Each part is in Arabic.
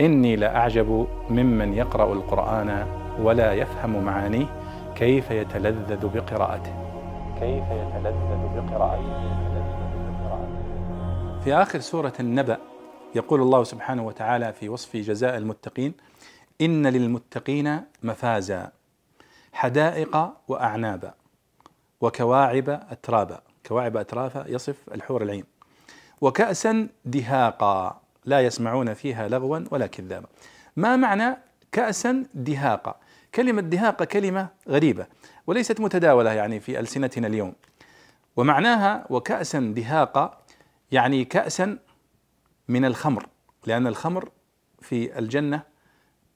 إني لأعجب ممن يقرأ القرآن ولا يفهم معانيه كيف يتلذذ بقراءته. كيف يتلذذ بقراءته. في آخر سورة النبأ يقول الله سبحانه وتعالى في وصف جزاء المتقين إن للمتقين مفازا حدائق وأعنابا وكواعب أترابا. كواعب أترافا يصف الحور العين. وكأسا دهاقا لا يسمعون فيها لغوا ولا كذابا. ما معنى كأسا دهاقا كلمة دهاقة كلمة غريبة وليست متداولة يعني في ألسنتنا اليوم. ومعناها وكأسا دهاقا يعني كأسا من الخمر لأن الخمر في الجنة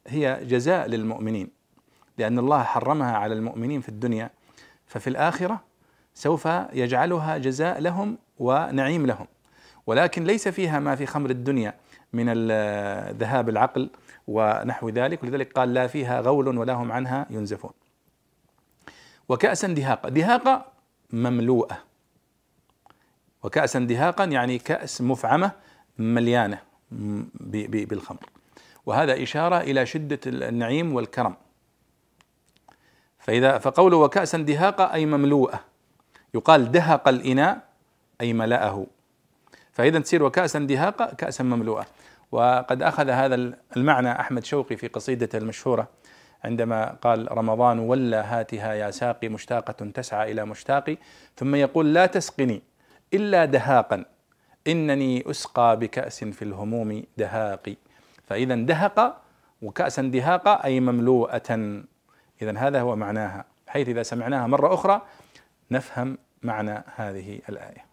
هي جزاء للمؤمنين لأن الله حرمها على المؤمنين في الدنيا. ففي الآخرة سوف يجعلها جزاء لهم ونعيم لهم. ولكن ليس فيها ما في خمر الدنيا. من ذهاب العقل ونحو ذلك ولذلك قال لا فيها غول ولا هم عنها ينزفون. وكأسا دهاقا دهاقا مملوءة. وكأسا دهاقا يعني كأس مفعمة مليانة بالخمر. وهذا إشارة إلى شدة النعيم والكرم. فإذا فقوله وكأسا دهاقا أي مملوءة يقال دهق الإناء أي ملأه. فإذا تصير وكأسا دهاقا كأسا مملوءة. وقد أخذ هذا المعنى أحمد شوقي في قصيدته المشهورة عندما قال رمضان ولا هاتها يا ساقي مشتاقة تسعى إلى مشتاقي ثم يقول لا تسقني إلا دهاقا إنني أسقى بكأس في الهموم دهاقي فإذا دهق وكأسا دهاقا أي مملوءة. إذا هذا هو معناها حيث إذا سمعناها مرة أخرى نفهم معنى هذه الآية.